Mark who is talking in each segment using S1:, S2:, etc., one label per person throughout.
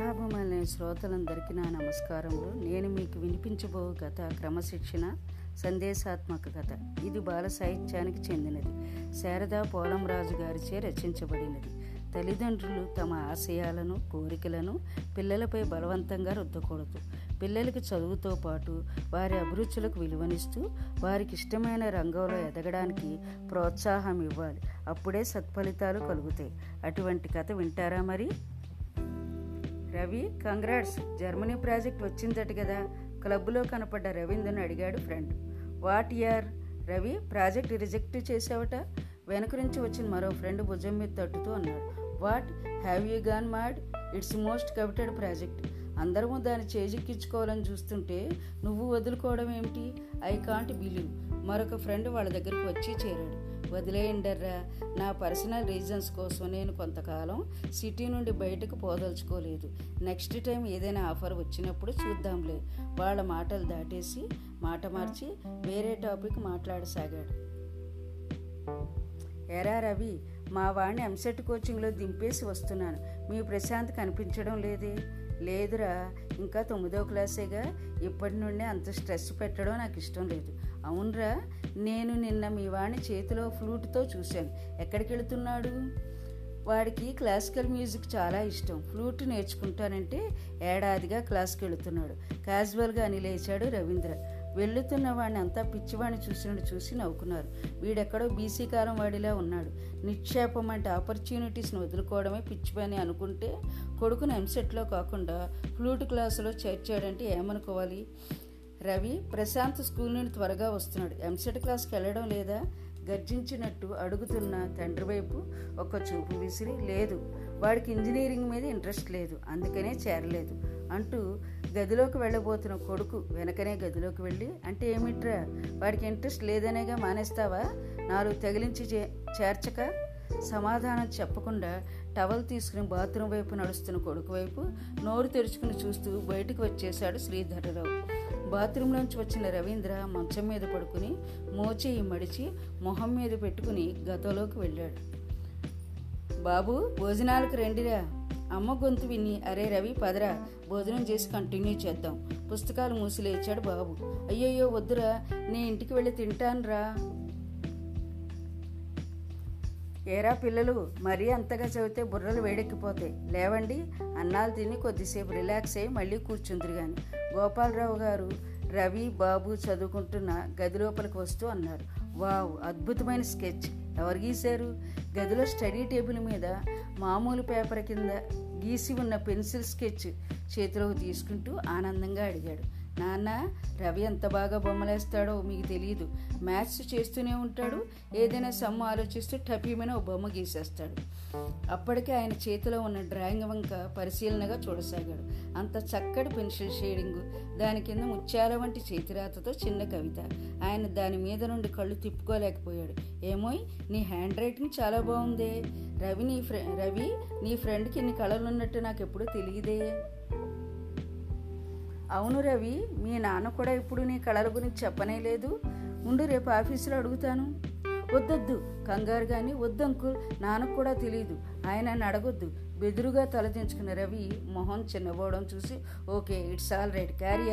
S1: కథాభిమానులైన శ్రోతలందరికీ నా నమస్కారములు. నేను మీకు వినిపించబో కథ క్రమశిక్షణ సందేశాత్మక కథ ఇది బాల సాహిత్యానికి చెందినది. శారదా పోలంరాజు గారిచే రచించబడినది. తల్లిదండ్రులు తమ ఆశయాలను కోరికలను పిల్లలపై బలవంతంగా రుద్దకూడదు. పిల్లలకి చదువుతో పాటు వారి అభిరుచులకు విలువనిస్తూ వారికి ఇష్టమైన రంగంలో ఎదగడానికి ప్రోత్సాహం ఇవ్వాలి. అప్పుడే సత్ఫలితాలు కలుగుతాయి. అటువంటి కథ వింటారా మరి? రవి కంగ్రాట్స్ జర్మనీ ప్రాజెక్ట్ వచ్చిందట కదా. క్లబ్లో కనపడ్డ రవీంద్రను అడిగాడు friend. What year? Ravi project reject చేసావట? వెనక నుంచి వచ్చిన మరో ఫ్రెండ్ భుజం మీద తట్టుతూ అన్నాడు. What? Have you gone mad it's most coveted project. అందరము దాన్ని చేజిక్కించుకోవాలని చూస్తుంటే నువ్వు వదులుకోవడం ఏమిటి? I can't believe. మరొక ఫ్రెండ్ వాళ్ళ దగ్గరికి వచ్చి చేరాడు. వదిలేయండర్రా. నా పర్సనల్ రీజన్స్ కోసం నేను కొంతకాలం సిటీ నుండి బయటకు పోదలుచుకోలేదు. నెక్స్ట్ టైం ఏదైనా ఆఫర్ వచ్చినప్పుడు చూద్దాంలే. వాళ్ళ మాటలు దాటేసి మాట మార్చి వేరే టాపిక్ మాట్లాడసాగాడు. ఎరా రవి మా వాడిని ఎంసెట్ కోచింగ్లో దింపేసి వస్తున్నాను. మీ ప్రశాంత్ కనిపించడం లేదే? లేదురా. ఇంకా తొమ్మిదో క్లాసేగా. ఇప్పటి నుండి అంత స్ట్రెస్ పెట్టడం నాకు ఇష్టం లేదు. అవునరా నేను నిన్న మీ వాడిని చేతిలో ఫ్లూట్తో చూశాను. ఎక్కడికి వెళుతున్నాడు వాడికి క్లాసికల్ మ్యూజిక్ చాలా ఇష్టం. ఫ్లూట్ నేర్చుకుంటానంటే ఏడాదిగా క్లాస్కి వెళుతున్నాడు క్యాజువల్గా అని లేచాడు రవీంద్ర. వెళ్ళుతున్న వాడిని అంతా పిచ్చివాడిని చూసినట్టు చూసి నవ్వుకున్నారు. వీడెక్కడో బీసీ కాలం వాడిలా ఉన్నాడు. నిక్షేపం అంటే ఆపర్చునిటీస్ని వదులుకోవడమే పిచ్చి పని అనుకుంటే కొడుకును ఎంసెట్లో కాకుండా ఫ్లూట్ క్లాసులో చేర్చాడంటే ఏమనుకోవాలి? రవి ప్రశాంత్ స్కూల్ నుండి త్వరగా వస్తున్నాడు. ఎంసెట్ క్లాస్కి వెళ్ళడం లేదా గర్జించినట్టు అడుగుతున్న తండ్రి వైపు ఒక చూపు విసిరి లేదు వాడికి ఇంజనీరింగ్ మీద ఇంట్రెస్ట్ లేదు అందుకనే చేరలేదు అంటూ గదిలోకి వెళ్ళబోతున్న కొడుకు వెనకనే గదిలోకి వెళ్ళి అంటే ఏమిట్రా వాడికి ఇంట్రెస్ట్ లేదనేగా మానేస్తావా? నాలుగు తగిలించి చేర్చక సమాధానం చెప్పకుండా టవల్ తీసుకుని బాత్రూమ్ వైపు నడుస్తున్న కొడుకు వైపు నోరు తెరుచుకుని చూస్తూ బయటకు వచ్చేశాడు శ్రీధరరావు. బాత్రూంలోంచి వచ్చిన రవీంద్ర మంచం మీద పడుకుని మోచేయి మడిచి మొహం మీద పెట్టుకుని గతంలోకి వెళ్ళాడు. బాబు భోజనాలకు రండిరా. అమ్మ గొంతు విని అరే రవి పదరా. భోజనం చేసి కంటిన్యూ చేద్దాం. పుస్తకాలు మూసి లేచాడు బాబు. అయ్యయ్యో వద్దురా. నీ ఇంటికి వెళ్ళి తింటానురా. ఏరా పిల్లలు మరీ అంతగా చదివితే బుర్రలు వేడెక్కిపోతాయి. లేవండి. అన్నాలు తిని కొద్దిసేపు రిలాక్స్ అయ్యి మళ్ళీ కూర్చుందిరు కానీ గోపాలరావు గారు రవి బాబు చదువుకుంటున్న గది లోపలికి వస్తూ అన్నారు. వావ్ అద్భుతమైన స్కెచ్. ఎవరు గీశారు? గదిలో స్టడీ టేబుల్ మీద మామూలు పేపర్ కింద గీసి ఉన్న పెన్సిల్ స్కెచ్ చేతిలోకి తీసుకుంటూ ఆనందంగా అడిగాడు. నాన్న రవి ఎంత బాగా బొమ్మలేస్తాడో మీకు తెలియదు మ్యాథ్స్ చేస్తూనే ఉంటాడు. ఏదైనా సమ్ము ఆలోచిస్తూ టపీమైన ఓ బొమ్మ గీసేస్తాడు. అప్పటికే ఆయన చేతిలో ఉన్న డ్రాయింగ్ వంక పరిశీలనగా చూడసాగాడు. అంత చక్కటి పెన్సిల్ షేడింగ్ దాని కింద ముత్యాల వంటి చేతిరాతతో చిన్న కవిత. ఆయన దాని మీద నుండి కళ్ళు తిప్పుకోలేకపోయాడు. ఏమోయ్ నీ హ్యాండ్ రైటింగ్ చాలా బాగుందే. రవి నీ ఫ్రె రవి నీ ఫ్రెండ్కి ఇన్ని కళలు ఉన్నట్టు నాకు ఎప్పుడూ తెలియదే అవును రవి మీ నాన్న కూడా ఇప్పుడు నీ కళల గురించి చెప్పనే లేదు. ఉండు రేపు ఆఫీసులో అడుగుతాను. వద్దొద్దు కంగారు కానీ వద్దు అంకుల్ నాన్నకు కూడా తెలియదు ఆయన నన్ను అడగొద్దు. బెదురుగా తలదించుకున్న రవి మొహం చిన్నబోవడం చూసి okay it's all right carry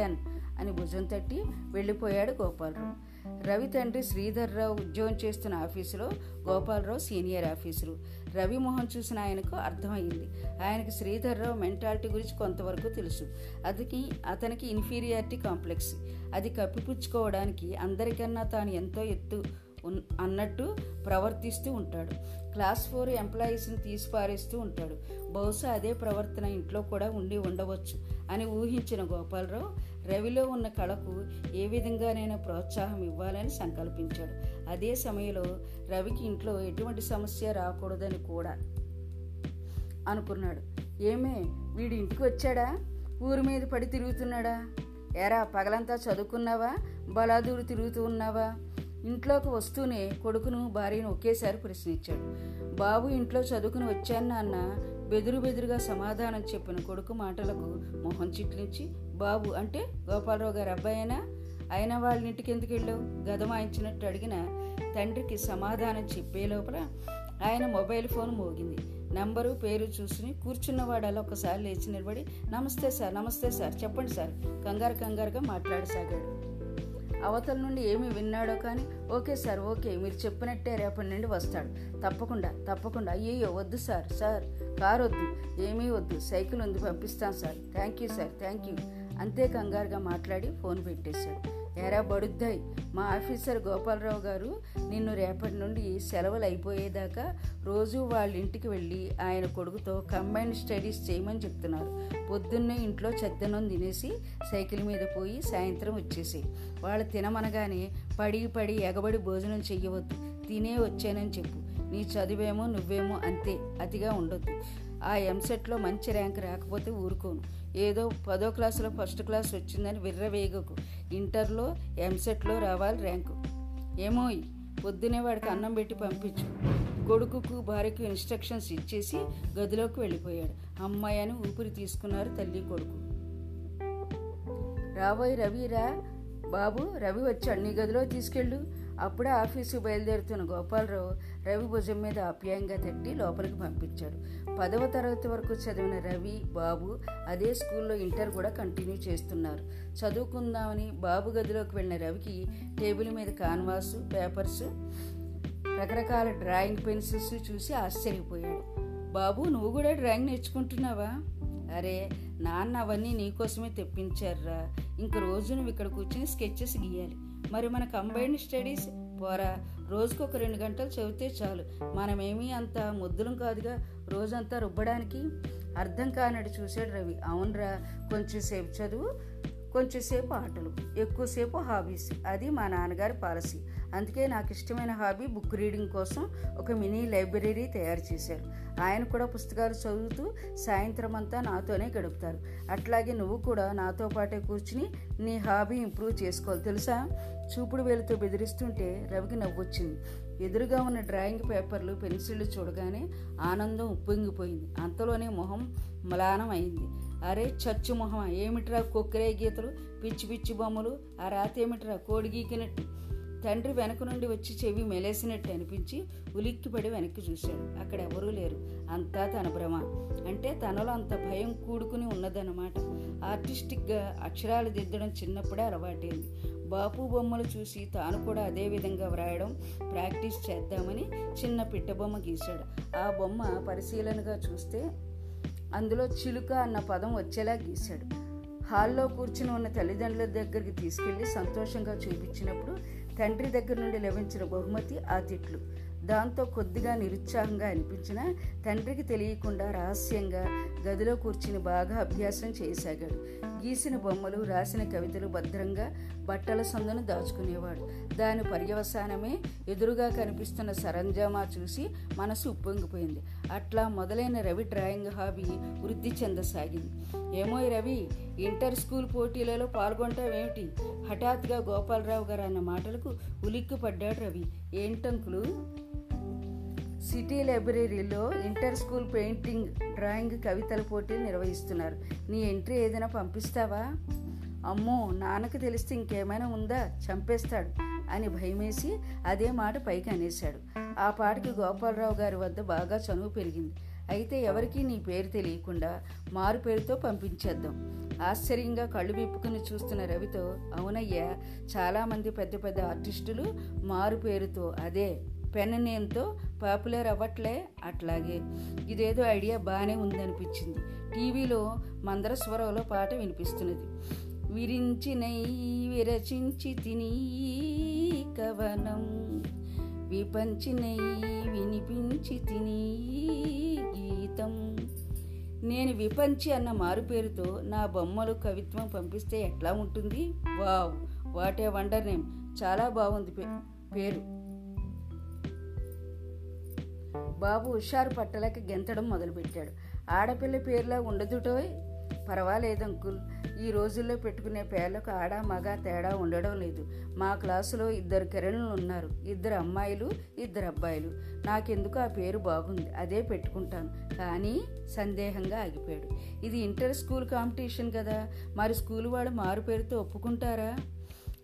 S1: అని భుజం తట్టి వెళ్ళిపోయాడు గోపాలరావు రవి తండ్రి శ్రీధర్రావు ఉద్యోగం చేస్తున్న ఆఫీసులో గోపాలరావు సీనియర్ ఆఫీసరు. రవి మొహం చూసిన ఆయనకు అర్థమైంది. ఆయనకి శ్రీధర్రావు మెంటాలిటీ గురించి కొంతవరకు తెలుసు. అదికి అతనికి ఇన్ఫీరియారిటీ కాంప్లెక్స్. అది కప్పిపుచ్చుకోవడానికి అందరికన్నా తాను ఎంతో ఎత్తు అన్నట్టు ప్రవర్తిస్తూ ఉంటాడు. క్లాస్ ఫోర్ ఎంప్లాయీస్ని తీసిపారేస్తూ ఉంటాడు. బహుశా అదే ప్రవర్తన ఇంట్లో కూడా ఉండి ఉండవచ్చు అని ఊహించిన గోపాలరావు రవిలో ఉన్న కళకు ఏ విధంగానైనా ప్రోత్సాహం ఇవ్వాలని సంకల్పించాడు. అదే సమయంలో రవికి ఇంట్లో ఎటువంటి సమస్య రాకూడదని కూడా అనుకున్నాడు. ఏమే వీడి ఇంటికి వచ్చాడా? ఊరి మీద పడి తిరుగుతున్నాడా? ఎరా పగలంతా చదువుకున్నావా? బలాదూరు తిరుగుతూ ఉన్నావా? ఇంట్లోకి వస్తూనే కొడుకును భార్యను ఒకేసారి ప్రశ్నించాడు. బాబు ఇంట్లో చదువుకుని వచ్చాను నాన్న బెదురు బెదురుగా సమాధానం చెప్పిన కొడుకు మాటలకు మొహం చిట్లించి బాబు అంటే గోపాలరావు గారు అబ్బాయేనా? అయిన వాళ్ళ ఇంటికి ఎందుకు వెళ్ళావు? గదమాయించినట్టు అడిగిన తండ్రికి సమాధానం చెప్పే లోపల ఆయన మొబైల్ ఫోన్ మోగింది. నెంబరు పేరు చూసుకుని కూర్చున్నవాడలా ఒకసారి లేచి నిలబడి నమస్తే సార్ నమస్తే సార్ చెప్పండి సార్. కంగారు కంగారుగా మాట్లాడసాగాడు. అవతల నుండి ఏమి విన్నాడో కానీ ఓకే సార్ ఓకే మీరు చెప్పినట్టే రేపటి నుండి వస్తాడు. తప్పకుండా తప్పకుండా. అయ్యయ్యో వద్దు సార్ సార్ కారు వద్దు ఏమీ వద్దు సైకిల్ ఉంది పంపిస్తాను sir. Thank you sir thank you. అంతే కంగారుగా మాట్లాడి ఫోన్ పెట్టేశాడు. ఎరా బడుద్దాయి. మా ఆఫీసర్ గోపాలరావు గారు నిన్ను రేపటి నుండి సెలవులు అయిపోయేదాకా రోజు వాళ్ళ ఇంటికి వెళ్ళి ఆయన కొడుకుతో కంబైన్డ్ స్టడీస్ చేయమని చెప్తున్నారు. పొద్దున్నే ఇంట్లో చెద్దనం తినేసి సైకిల్ మీద పోయి సాయంత్రం వచ్చేసి వాళ్ళు తినమనగానే పడి పడి ఎగబడి భోజనం చెయ్యవద్దు. తినే వచ్చానని చెప్పు. నీ చదివేమో నువ్వేమో అంతే. అతిగా ఉండొద్దు. ఆ ఎంసెట్లో మంచి ర్యాంక్ రాకపోతే ఊరుకోను. ఏదో పదో క్లాసులో ఫస్ట్ క్లాస్ వచ్చిందని విర్రవేగకు. ఇంటర్లో ఎంసెట్లో రావాలి ర్యాంకు ఏమో పొద్దునే వాడికి అన్నం పెట్టి పంపించు. కొడుకుకు భార్యకు ఇన్స్ట్రక్షన్స్ ఇచ్చేసి గదిలోకి వెళ్ళిపోయాడు. అమ్మాయి అని ఊపిరి తీసుకున్నారు తల్లి కొడుకు. రాబోయ్ రవిరా బాబు రవి వచ్చాడు నీ గదిలో తీసుకెళ్ళు. అప్పుడే ఆఫీసు బయలుదేరుతున్న గోపాలరావు రవి భుజం మీద ఆప్యాయంగా తట్టి లోపలికి పంపించాడు. పదవ తరగతి వరకు చదివిన రవి బాబు అదే స్కూల్లో ఇంటర్ కూడా కంటిన్యూ చేస్తున్నారు. చదువుకుందామని బాబు గదిలోకి వెళ్ళిన రవికి టేబుల్ మీద కాన్వాసు పేపర్స్ రకరకాల డ్రాయింగ్ పెన్సిల్స్ చూసి ఆశ్చర్యపోయాడు. బాబు నువ్వు కూడా డ్రాయింగ్ నేర్చుకుంటున్నావా? అరే నాన్న అవన్నీ నీకోసమే తెప్పించారా ఇంక రోజు నువ్వు ఇక్కడ కూర్చొని స్కెచెస్ గీయాలి. మరి మన కంబైన్డ్ స్టడీస్ పోరా రోజుకు ఒక రెండు గంటలు చదివితే చాలు. మనమేమీ అంత ముద్దులం కాదుగా. రోజంతా రుబ్బడానికి అర్థం కానట్టు చూశాడు రవి. అవునరా కొంచెంసేపు చదువు కొంచెంసేపు ఆటలు ఎక్కువసేపు హాబీస్ అది మా నాన్నగారి పాలసీ. అందుకే నాకు ఇష్టమైన హాబీ బుక్ రీడింగ్ కోసం ఒక మినీ లైబ్రరీ తయారు చేశారు. ఆయన కూడా పుస్తకాలు చదువుతూ సాయంత్రం అంతా నాతోనే గడుపుతారు. అట్లాగే నువ్వు కూడా నాతో పాటే కూర్చుని నీ హాబీ ఇంప్రూవ్ చేసుకోవాలి. తెలుసా? చూపుడు వేలుతో బెదిరిస్తుంటే రవికి నవ్వొచ్చింది. ఎదురుగా ఉన్న డ్రాయింగ్ పేపర్లు పెన్సిళ్ళు చూడగానే ఆనందం ఉప్పొంగిపోయింది. అంతలోనే మొహం మలానం అయింది అరే చచ్చు మొహమ ఏమిట్రా కొక్కరే గీతలు పిచ్చి పిచ్చి బొమ్మలు? ఆ రాతి ఏమిట్రా కోడి గీకినట్టు? తండ్రి వెనక నుండి వచ్చి చెవి మెలేసినట్టు అనిపించి ఉలిక్కిపడి వెనక్కి చూశాడు. అక్కడ ఎవరూ లేరు. అంతా తన భ్రమ. అంటే తనలో అంత భయం కూడుకుని ఉన్నదన్నమాట. ఆర్టిస్టిక్గా అక్షరాలు దిద్దడం చిన్నప్పుడే అలవాటైంది. బాపు బొమ్మలు చూసి తాను కూడా అదే విధంగా వ్రాయడం ప్రాక్టీస్ చేద్దామని చిన్న పిట్ట బొమ్మ గీశాడు. ఆ బొమ్మ పరిశీలనగా చూస్తే అందులో చిలుక అన్న పదం వచ్చేలా గీశాడు. హాల్లో కూర్చుని ఉన్న తల్లిదండ్రుల దగ్గరికి తీసుకెళ్ళి సంతోషంగా చూపించినప్పుడు తండ్రి దగ్గర నుండి లభించిన బహుమతి ఆ తిట్లు. దాంతో కొద్దిగా నిరుత్సాహంగా అనిపించిన తండ్రికి తెలియకుండా రహస్యంగా గదిలో కూర్చుని బాగా అభ్యాసం చేయసాగాడు గీసిన బొమ్మలు రాసిన కవితలు భద్రంగా బట్టల సందును దాచుకునేవాడు. దాని పర్యవసానమే ఎదురుగా కనిపిస్తున్న సరంజామా చూసి మనసు ఉప్పొంగిపోయింది. అట్లా మొదలైన రవి డ్రాయింగ్ హాబీ వృద్ధి చెందసాగింది. ఏమో రవి ఇంటర్ స్కూల్ పోటీలలో పాల్గొంటావేమిటి? హఠాత్తుగా గోపాలరావు గారు అన్న మాటలకు ఉలిక్కి పడ్డాడు రవి. ఏంటంకులు? సిటీ లైబ్రరీలో ఇంటర్ స్కూల్ పెయింటింగ్ డ్రాయింగ్ కవితల పోటీలు నిర్వహిస్తున్నారు. నీ ఎంట్రీ ఏదైనా పంపిస్తావా? అమ్మో నాన్నకు తెలిస్తే ఇంకేమైనా ఉందా? చంపేస్తాడు. అని భయమేసి అదే మాట పైకి అనేశాడు. ఆ పాటకి గోపాలరావు గారి వద్ద బాగా చనువు పెరిగింది. అయితే ఎవరికీ నీ పేరు తెలియకుండా మారు పేరుతో పంపించేద్దాం. ఆశ్చర్యంగా కళ్ళు విప్పుకుని చూస్తున్న రవితో అవునయ్యా చాలామంది పెద్ద పెద్ద ఆర్టిస్టులు మారు పేరుతో అదే పెన్ నేమ్తో పాపులర్ అవ్వట్లే? అట్లాగే. ఇదేదో ఐడియా బాగానే ఉందనిపించింది. టీవీలో మందరస్వరంలో పాట వినిపిస్తున్నది. విరించినై విరచించి తిని కవనం. విపంచినై వినిపించి తిని గీతం. నేను విపంచి అన్న మారు పేరుతో నా బొమ్మలు కవిత్వం పంపిస్తే ఎట్లా ఉంటుంది? Wow what wonder name. చాలా బాగుంది పేరు. బాబు హుషారు పట్టలేక గెంతడం మొదలుపెట్టాడు. ఆడపిల్ల పేర్లా ఉండదుటోయ్. పర్వాలేదు అంకుల్. ఈ రోజుల్లో పెట్టుకునే పేర్లకు ఆడ మగ తేడా ఉండడం లేదు. మా క్లాసులో ఇద్దరు కిరణులు ఉన్నారు. ఇద్దరు అమ్మాయిలు ఇద్దరు అబ్బాయిలు. నాకెందుకు ఆ పేరు బాగుంది. అదే పెట్టుకుంటాను. కానీ సందేహంగా ఆగిపోయాడు. ఇది ఇంటర్ స్కూల్ కాంపిటీషన్ కదా. మరి స్కూల్ వాడు మారు పేరుతో ఒప్పుకుంటారా?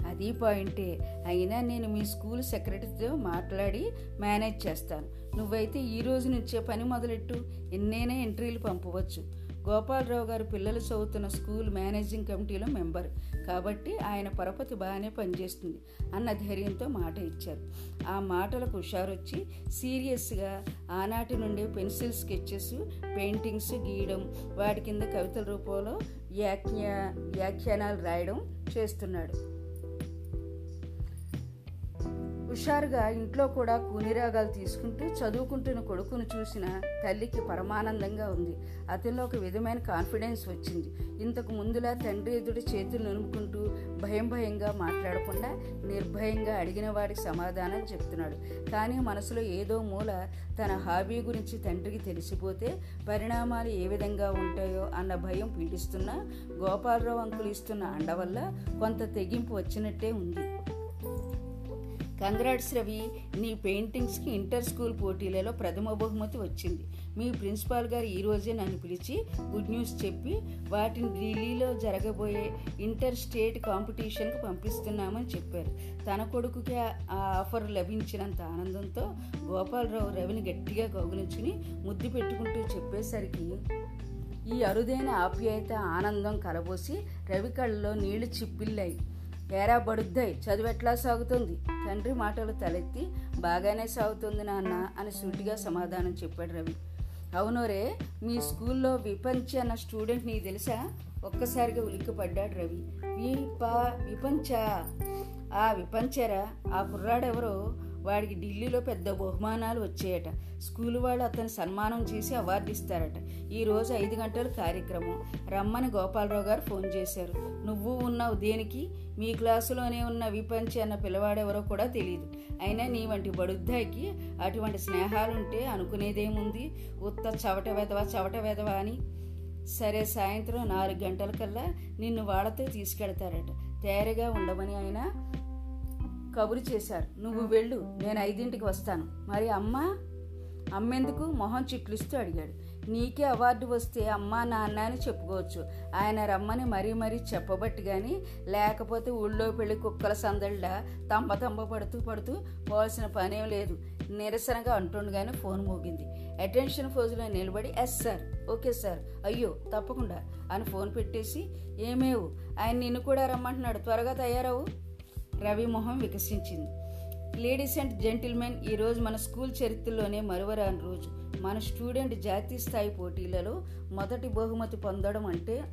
S1: అది పాయింటే. అయినా నేను మీ స్కూల్ సెక్రటరీతో మాట్లాడి మేనేజ్ చేస్తాను. నువ్వైతే ఈ రోజు నుంచే పని మొదలెట్టు. ఎన్నైనా ఎంట్రీలు పంపవచ్చు. గోపాలరావు గారు పిల్లలు చదువుతున్న స్కూల్ మేనేజింగ్ కమిటీలో మెంబర్. కాబట్టి ఆయన పరపతి బాగానే పనిచేస్తుంది అన్న ధైర్యంతో మాట ఇచ్చారు. ఆ మాటలకు హుషారొచ్చి సీరియస్గా ఆనాటి నుండి పెన్సిల్ స్కెచెస్ పెయింటింగ్స్ గీయడం వాటి కింద కవితల రూపంలో వ్యాఖ్యా వ్యాఖ్యానాలు రాయడం చేస్తున్నాడు. హుషారుగా ఇంట్లో కూడా కూనిరాగాలు తీసుకుంటూ చదువుకుంటున్న కొడుకును చూసిన తల్లికి పరమానందంగా ఉంది. అతనిలో ఒక విధమైన కాన్ఫిడెన్స్ వచ్చింది. ఇంతకు ముందులా తండ్రి ఎదుటి చేతులు నిలుపుకుంటూ భయం భయంగా మాట్లాడకుండా నిర్భయంగా అడిగిన వాడికి సమాధానం చెప్తున్నాడు. కానీ మనసులో ఏదో మూల తన హాబీ గురించి తండ్రికి తెలిసిపోతే పరిణామాలు ఏ విధంగా ఉంటాయో అన్న భయం పీడిస్తున్న గోపాలరావు అంకులు ఇస్తున్న అండ వల్ల కొంత తెగింపు వచ్చినట్టే ఉంది. కంగ్రాట్స్ రవి నీ పెయింటింగ్స్కి ఇంటర్ స్కూల్ పోటీలలో ప్రథమ బహుమతి వచ్చింది. మీ ప్రిన్సిపాల్ గారు ఈరోజే నన్ను పిలిచి గుడ్ న్యూస్ చెప్పి వాటిని ఢిల్లీలో జరగబోయే ఇంటర్ స్టేట్ కాంపిటీషన్కి పంపిస్తున్నామని చెప్పారు. తన కొడుకుకి ఆ ఆఫర్ లభించినంత ఆనందంతో గోపాలరావు రవిని గట్టిగా కౌగులించుకుని ముద్దు పెట్టుకుంటూ చెప్పేసరికి ఈ అరుదైన ఆప్యాయత ఆనందం కలబోసి రవి కళ్ళలో నీళ్ళు చిప్పిల్లాయి. ఏరా బడుద్దాయి చదువు ఎట్లా సాగుతుంది? తండ్రి మాటలు తలెత్తి బాగానే సాగుతుంది నాన్న అని సూటిగా సమాధానం చెప్పాడు రవి. అవునోరే మీ స్కూల్లో విపంచి అన్న స్టూడెంట్ నీకు తెలుసా? ఒక్కసారిగా ఉలిక్కిపడ్డాడు రవి. విప విపంచ? ఆ విపంచరా? ఆ కుర్రాడెవరో? వాడికి ఢిల్లీలో పెద్ద బహుమానాలు వచ్చాయట. స్కూల్ వాళ్ళు అతను సన్మానం చేసి అవార్డు ఇస్తారట. ఈరోజు ఐదు గంటల కార్యక్రమం. రమ్మని గోపాలరావు గారు ఫోన్ చేశారు. నువ్వు ఉన్నావు దేనికి? మీ క్లాసులోనే ఉన్న విపంచి అన్న పిల్లవాడెవరో కూడా తెలియదు అయినా నీ వంటి బడుద్దాయికి అటువంటి స్నేహాలుంటే అనుకునేదేముంది? ఉత్త చవట వెదవా చవట వెదవా అని. సరే సాయంత్రం నాలుగు గంటలకల్లా నిన్ను వాళ్ళతో తీసుకెడతారట. తయారుగా ఉండమని ఆయన కబురు చేశారు. నువ్వు వెళ్ళు నేను ఐదింటికి వస్తాను. మరి అమ్మ? అమ్మేందుకు? మొహం చిట్లిస్తూ అడిగాడు. నీకే అవార్డు వస్తే అమ్మా నాన్న అని చెప్పుకోవచ్చు. ఆయన రమ్మని మరీ మరీ చెప్పబట్టి కానీ లేకపోతే ఊళ్ళో పెళ్ళి కుక్కల సందడిలా తంబ తంబ పడుతూ పడుతూ పోవాల్సిన పనేం లేదు. నిరసనగా అంటుండగానే ఫోన్ మోగింది. అటెన్షన్ ఫోజులో నిలబడి ఎస్ సార్ ఓకే సార్ అయ్యో తప్పకుండా అని ఫోన్ పెట్టేసి ఏమేవు ఆయన నిన్ను కూడా రమ్మంటున్నాడు త్వరగా తయారవు? రవి మొహం వికసించింది. లేడీస్ అండ్ జెంటిల్మెన్ ఈరోజు మన స్కూల్ చరిత్రలోనే మరువరాని రోజు. మన స్టూడెంట్ జాతీయ స్థాయి పోటీలలో మొదటి బహుమతి పొందడం అంటే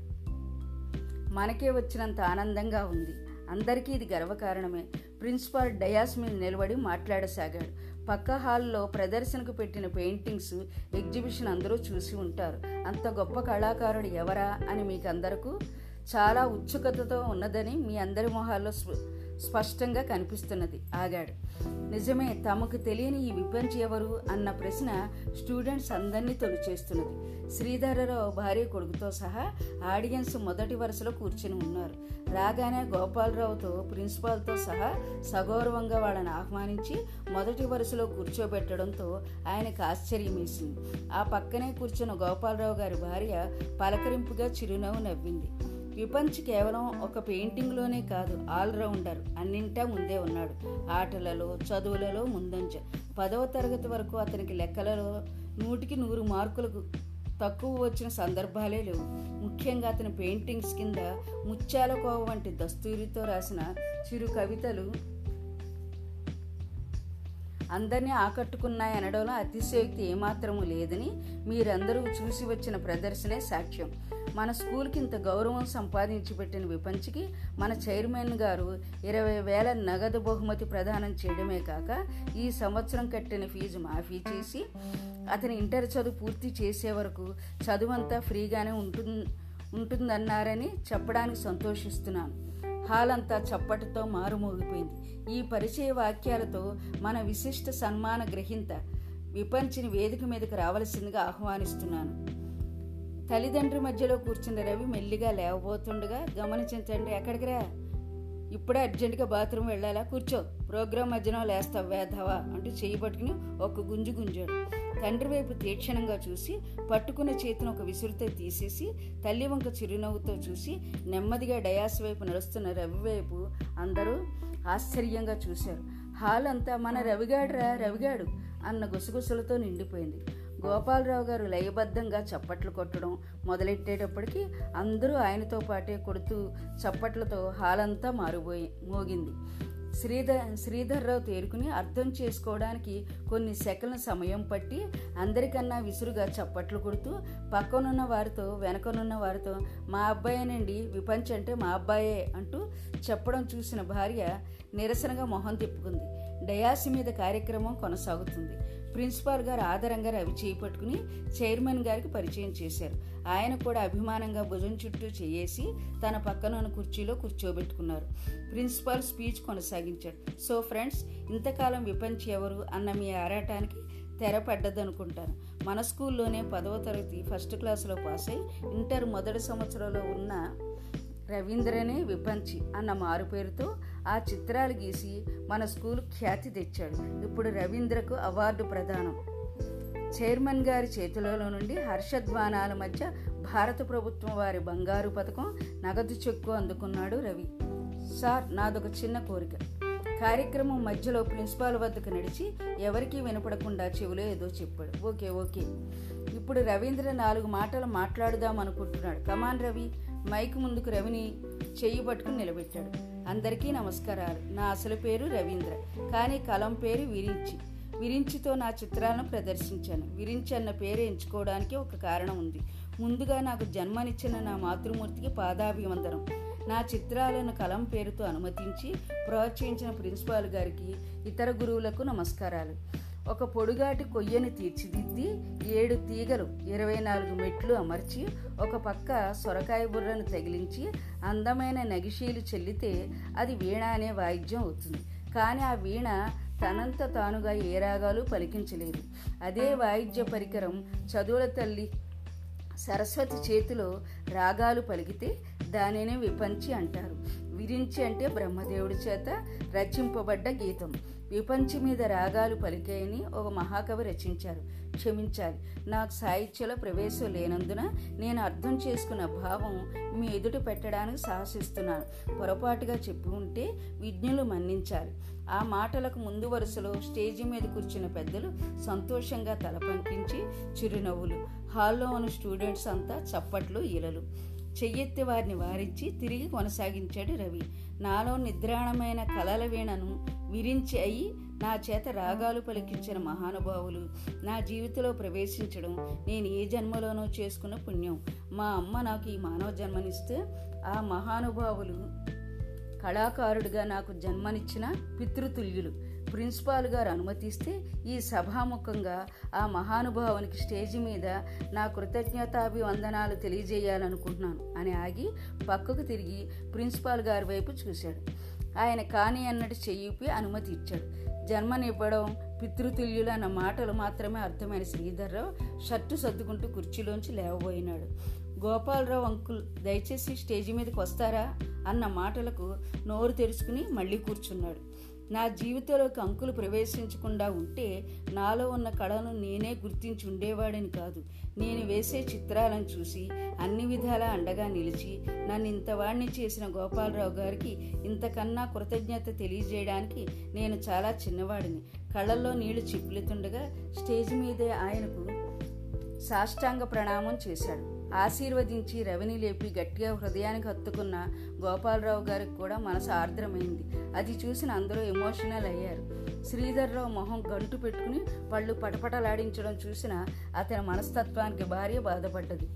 S1: మనకే వచ్చినంత ఆనందంగా ఉంది. అందరికీ ఇది గర్వకారణమే. ప్రిన్సిపాల్ డయాస్ మీద నిలబడి మాట్లాడసాగాడు. పక్క హాల్లో ప్రదర్శనకు పెట్టిన పెయింటింగ్స్ ఎగ్జిబిషన్ అందరూ చూసి ఉంటారు. అంత గొప్ప కళాకారుడు ఎవరా అని మీకు అందరకు చాలా ఉత్సుకతతో ఉన్నదని మీ అందరి మొహాల్లో స్పష్టంగా కనిపిస్తున్నది. ఆగాడు. నిజమే తమకు తెలియని ఈ విపంచి ఎవరు? అన్న ప్రశ్న స్టూడెంట్స్ అందరినీ తొలిచేస్తున్నది. శ్రీధరరావు భార్య కొడుకుతో సహా ఆడియన్స్ మొదటి వరుసలో కూర్చుని ఉన్నారు. రాగానే గోపాలరావుతో ప్రిన్సిపాల్తో సహా సగౌరవంగా వాళ్ళని ఆహ్వానించి మొదటి వరుసలో కూర్చోబెట్టడంతో ఆయనకు ఆశ్చర్యం వేసింది. ఆ పక్కనే కూర్చున్న గోపాలరావు గారి భార్య పలకరింపుగా చిరునవ్వు నవ్వింది. విపంచ్ కేవలం ఒక పెయింటింగ్లోనే కాదు ఆల్రౌండర్ అన్నింటా ముందే ఉన్నాడు. ఆటలలో చదువులలో ముందంజ. పదవ తరగతి వరకు అతనికి లెక్కలలో నూటికి నూరు మార్కులకు తక్కువ వచ్చిన సందర్భాలే లేవు. ముఖ్యంగా అతని పెయింటింగ్స్ కింద ముత్యాల కోవ వంటి దస్తూరితో రాసిన చిరు కవితలు అందరినీ ఆకట్టుకున్నాయనడంలో అతిశయోక్తి ఏమాత్రము లేదని మీరందరూ చూసి వచ్చిన ప్రదర్శనే సాక్ష్యం. మన స్కూల్కి ఇంత గౌరవం సంపాదించి పెట్టిన విపంచికి మన చైర్మన్ గారు ఇరవై వేల నగదు బహుమతి ప్రదానం చేయడమే కాక ఈ సంవత్సరం కట్టిన ఫీజు మాఫీ చేసి అతని ఇంటర్ చదువు పూర్తి చేసే వరకు చదువంతా ఫ్రీగానే ఉంటుంది ఉంటుందన్నారని చెప్పడానికి సంతోషిస్తున్నాను. హాల్ అంతా చప్పటితో మారుమోగిపోయింది. ఈ పరిచయ వాక్యాలతో మన విశిష్ట సన్మాన గ్రహీత విపంచిని వేదిక మీదకు రావలసిందిగా ఆహ్వానిస్తున్నాను. తల్లిదండ్రి మధ్యలో కూర్చున్న రవి మెల్లిగా లేవబోతుండగా గమనించండి ఎక్కడికి రా? ఇప్పుడే అర్జెంటుగా బాత్రూమ్ వెళ్ళాలా? కూర్చో. ప్రోగ్రాం మధ్యన లేస్తావు వేధవా అంటూ చేయి పట్టుకుని ఒక గుంజు గుంజాడు. తండ్రి వైపు తీక్షణంగా చూసి పట్టుకున్న చేతిని ఒక విసురుతో తీసేసి తల్లి వంక చిరునవ్వుతో చూసి నెమ్మదిగా డయాస్ వైపు నడుస్తున్న రవి వైపు అందరూ ఆశ్చర్యంగా చూశారు. హాల్ అంతా మన రవిగాడురా రవిగాడు అన్న గుసగుసలతో నిండిపోయింది. గోపాలరావు గారు లయబద్ధంగా చప్పట్లు కొట్టడం మొదలెట్టేటప్పటికి అందరూ ఆయనతో పాటే కొడుతూ చప్పట్లతో హాలంతా మారిపోయి మోగింది. శ్రీధర్ శ్రీధర్రావు తేరుకుని అర్థం చేసుకోవడానికి కొన్ని సెకండ్ల సమయం పట్టి అందరికన్నా విసురుగా చప్పట్లు కొడుతూ పక్కనున్న వారితో వెనకనున్న వారితో మా అబ్బాయేనండి విపంచ్ అంటే మా అబ్బాయే అంటూ చెప్పడం చూసిన భార్య నిరసనగా మొహం తిప్పుకుంది. డయాసి మీద కార్యక్రమం కొనసాగుతుంది. ప్రిన్సిపాల్ గారు ఆధారంగా రవి చేపట్టుకుని చైర్మన్ గారికి పరిచయం చేశారు. ఆయన కూడా అభిమానంగా భుజం చుట్టూ చేయేసి తన పక్కన ఉన్న కుర్చీలో కూర్చోబెట్టుకున్నారు. ప్రిన్సిపాల్ స్పీచ్ కొనసాగించాడు. సో ఫ్రెండ్స్ ఇంతకాలం విపంచి ఎవరు అన్న మీ ఆరాటానికి తెర పడ్డదనుకుంటాను. మన స్కూల్లోనే పదవ తరగతి ఫస్ట్ క్లాస్లో పాస్ అయి ఇంటర్ మొదటి సంవత్సరంలో ఉన్న రవీంద్రనే విపంచి అన్న మారు పేరుతో ఆ చిత్రాలు గీసి మన స్కూల్ ఖ్యాతి తెచ్చాడు. ఇప్పుడు రవీంద్రకు అవార్డు ప్రదానం. చైర్మన్ గారి చేతులలో నుండి హర్షధ్వానాల మధ్య భారత ప్రభుత్వం వారి బంగారు పథకం నగదు చెక్కు అందుకున్నాడు రవి. సార్ నాదొక చిన్న కోరిక. కార్యక్రమం మధ్యలో ప్రిన్సిపాల్ వద్దకు నడిచి ఎవరికీ వినపడకుండా చెవిలో ఏదో చెప్పాడు. Okay okay. ఇప్పుడు రవీంద్ర నాలుగు మాటలు మాట్లాడుదాం అనుకుంటున్నాడు. కమాన్ రవి మైక్ ముందుకు రవిని చెయ్యి పట్టుకుని నిలబెట్టాడు. అందరికీ నమస్కారాలు. నా అసలు పేరు రవీంద్ర. కానీ కలం పేరు విరించి. విరించితో నా చిత్రాలను ప్రదర్శించాను. విరించి అన్న పేరు ఎంచుకోవడానికి ఒక కారణం ఉంది. ముందుగా నాకు జన్మనిచ్చిన నా మాతృమూర్తికి పాదాభివందనం. నా చిత్రాలను కలం పేరుతో అనుమతించి ప్రోత్సహించిన ప్రిన్సిపాల్ గారికి ఇతర గురువులకు నమస్కారాలు. ఒక పొడుగాటి కొయ్యని తీర్చిదిద్ది ఏడు తీగలు ఇరవై నాలుగు మెట్లు అమర్చి ఒక పక్క సొరకాయ బుర్రను తగిలించి అందమైన నగిషీలు చెల్లితే అది వీణ అనే వాయిద్యం అవుతుంది. కానీ ఆ వీణ తనంత తానుగా ఏ రాగాలు పలికించలేదు. అదే వాయిద్య పరికరం చదువుల తల్లి సరస్వతి చేతిలో రాగాలు పలికితే దానినే విపంచి అంటారు. విరించి అంటే బ్రహ్మదేవుడి చేత రచింపబడ్డ గీతం. విపంచి మీద రాగాలు పలికాయని ఒక మహాకవి రచించారు. క్షమించాలి నాకు సాహిత్యంలో ప్రవేశం లేనందున నేను అర్థం చేసుకున్న భావం మీ ఎదుట పెట్టడానికి సాహసిస్తున్నాను. పొరపాటుగా చెప్పి ఉంటే విజ్ఞులు మన్నించాలి. ఆ మాటలకు ముందు వరుసలో స్టేజి మీద కూర్చున్న పెద్దలు సంతోషంగా తల పంకించి చిరునవ్వులు. హాల్లో ఉన్న స్టూడెంట్స్ అంతా చప్పట్లు ఈలలు చెయ్యెత్తి వారిని వారించి తిరిగి కొనసాగించాడు రవి. నాలో నిద్రాణమైన కలల వీణను విరించి అయి నా చేత రాగాలు పలికించిన మహానుభావులు నా జీవితంలో ప్రవేశించడం నేను ఏ జన్మలోనో చేసుకున్న పుణ్యం. మా అమ్మ నాకు ఈ మానవ జన్మనిస్తే ఆ మహానుభావులు కళాకారుడిగా నాకు జన్మనిచ్చిన పితృతుల్యులు. ప్రిన్సిపాల్ గారు అనుమతిస్తే ఈ సభాముఖంగా ఆ మహానుభావునికి స్టేజి మీద నా కృతజ్ఞతాభివందనాలు తెలియజేయాలనుకుంటున్నాను అని ఆగి పక్కకు తిరిగి ప్రిన్సిపాల్ గారి వైపు చూశాడు. ఆయన కాని అన్నట్టు చెయ్యిపి అనుమతి ఇచ్చాడు. జన్మనివ్వడం పితృతుల్యులు అన్న మాటలు మాత్రమే అర్థమైన శ్రీధర్రావు షర్టు సర్దుకుంటూ కుర్చీలోంచి లేవబోయినాడు. గోపాలరావు అంకుల్ దయచేసి స్టేజి మీదకి వస్తారా? అన్న మాటలకు నోరు తెరుచుకుని మళ్ళీ కూర్చున్నాడు. నా జీవితంలోకి అంకులు ప్రవేశించకుండా ఉంటే నాలో ఉన్న కళను నేనే గుర్తించి ఉండేవాడని కాదు. నేను వేసే చిత్రాలను చూసి అన్ని విధాలా అండగా నిలిచి నన్ను ఇంతవాణ్ణి చేసిన గోపాలరావు గారికి ఇంతకన్నా కృతజ్ఞత తెలియజేయడానికి నేను చాలా చిన్నవాడిని. కళ్ళల్లో నీళ్ళు చిప్పులుతుండగా స్టేజ్ మీదే ఆయనకు సాష్టాంగ ప్రణామం చేశాడు. ఆశీర్వదించి రవిని లేపి గట్టిగా హృదయానికి హత్తుకున్న గోపాలరావు గారికి కూడా మనసు ఆర్ద్రమైంది. అది చూసిన అందరూ ఎమోషనల్ అయ్యారు. శ్రీధర్రావు మొహం గంటు పెట్టుకుని పళ్ళు పటపటలాడించడం చూసిన అతని మనస్తత్వానికి భార్య బాధపడ్డది.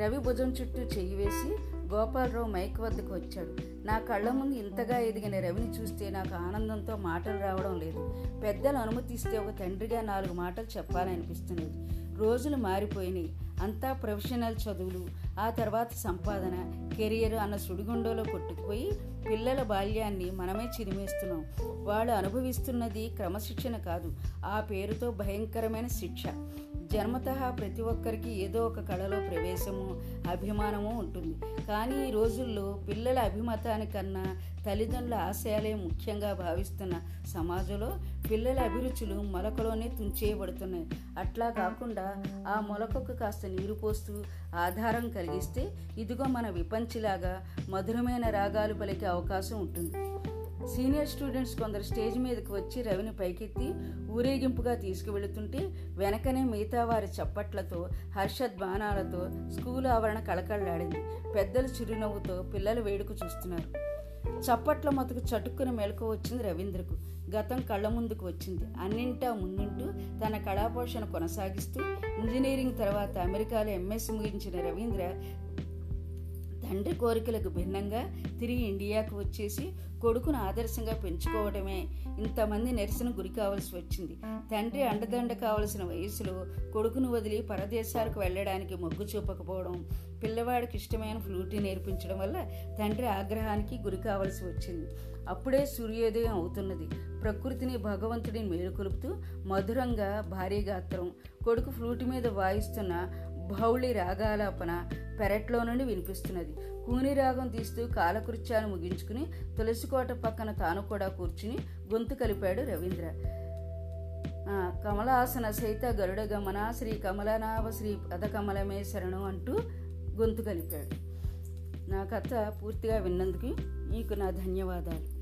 S1: రవి భుజం చుట్టూ చెయ్యి వేసి గోపాలరావు మైక్ వద్దకు వచ్చాడు. నా కళ్ళ ముందు ఇంతగా ఎదిగిన రవిని చూస్తే నాకు ఆనందంతో మాటలు రావడం లేదు. పెద్దలు అనుమతిస్తే ఒక తండ్రిగా నాలుగు మాటలు చెప్పాలనిపిస్తున్నది. రోజులు మారిపోయినాయి. అంతా ప్రొఫెషనల్ చదువులు ఆ తర్వాత సంపాదన కెరియర్ అన్న సుడిగుండోలో కొట్టుకుపోయి పిల్లల బాల్యాన్ని మనమే చిరిమేస్తున్నాం. వాళ్ళు అనుభవిస్తున్నది క్రమశిక్షణ కాదు ఆ పేరుతో భయంకరమైన శిక్ష. జన్మత ప్రతి ఒక్కరికి ఏదో ఒక కళలో ప్రవేశము అభిమానము ఉంటుంది. కానీ ఈ రోజుల్లో పిల్లల అభిమతానికన్నా తల్లిదండ్రుల ఆశయాలే ముఖ్యంగా భావిస్తున్న సమాజంలో పిల్లల అభిరుచులు మొలకలోనే తుంచేయబడుతున్నాయి. అట్లా కాకుండా ఆ మొలకకు కాస్త నీరు పోస్తూ ఆధారం కలిగిస్తే ఇదిగో మన విపంచిలాగా మధురమైన రాగాలు పలికే అవకాశం ఉంటుంది. సీనియర్ స్టూడెంట్స్ కొందరు స్టేజ్ మీదకి వచ్చి రవిని పైకెత్తి ఊరేగింపుగా తీసుకువెళుతుంటే వెనకనే మిగతా వారి చప్పట్లతో హర్షధ్వానాలతో స్కూల్ ఆవరణ కళకళలాడింది. పెద్దలు చిరునవ్వుతో పిల్లలు వేడుక చూస్తున్నారు. చప్పట్ల మతుకు చటుక్కున మెలకు వచ్చింది రవీంద్రకు. గతం కళ్ళ ముందుకు వచ్చింది. అన్నింటా ముందుంటూ తన కళాపోషణ కొనసాగిస్తూ ఇంజనీరింగ్ తర్వాత అమెరికాలో ఎంఎస్ ముగించిన రవీంద్ర తండ్రి కోరికలకు భిన్నంగా తిరిగి ఇండియాకు వచ్చేసి కొడుకును ఆదర్శంగా పెంచుకోవడమే ఇంతమంది నిరసన గురి కావాల్సి వచ్చింది. తండ్రి అండదండ కావలసిన వయసులో కొడుకును వదిలి పరదేశాలకు వెళ్ళడానికి మొగ్గు చూపకపోవడం పిల్లవాడికి ఇష్టమైన ఫ్లూటీ నేర్పించడం వల్ల తండ్రి ఆగ్రహానికి గురి కావలసి వచ్చింది. అప్పుడే సూర్యోదయం అవుతున్నది. ప్రకృతిని భగవంతుడిని మేలుకొలుపుతూ మధురంగా భారీ గాత్రం కొడుకు ఫ్లూటి మీద వాయిస్తున్న భౌళి రాగాలాపన పెరట్లో నుండి వినిపిస్తున్నది. కూని రాగం తీస్తూ కాలకృత్యాలు ముగించుకుని తులసికోట పక్కన తాను కూడా కూర్చుని గొంతు కలిపాడు రవీంద్ర. కమలాసన సైత గరుడ గమన శ్రీ కమలనాభ శ్రీ పదకమలమే శరణం అంటూ గొంతు కలిపాడు. నా కథ పూర్తిగా విన్నందుకు మీకు నా ధన్యవాదాలు.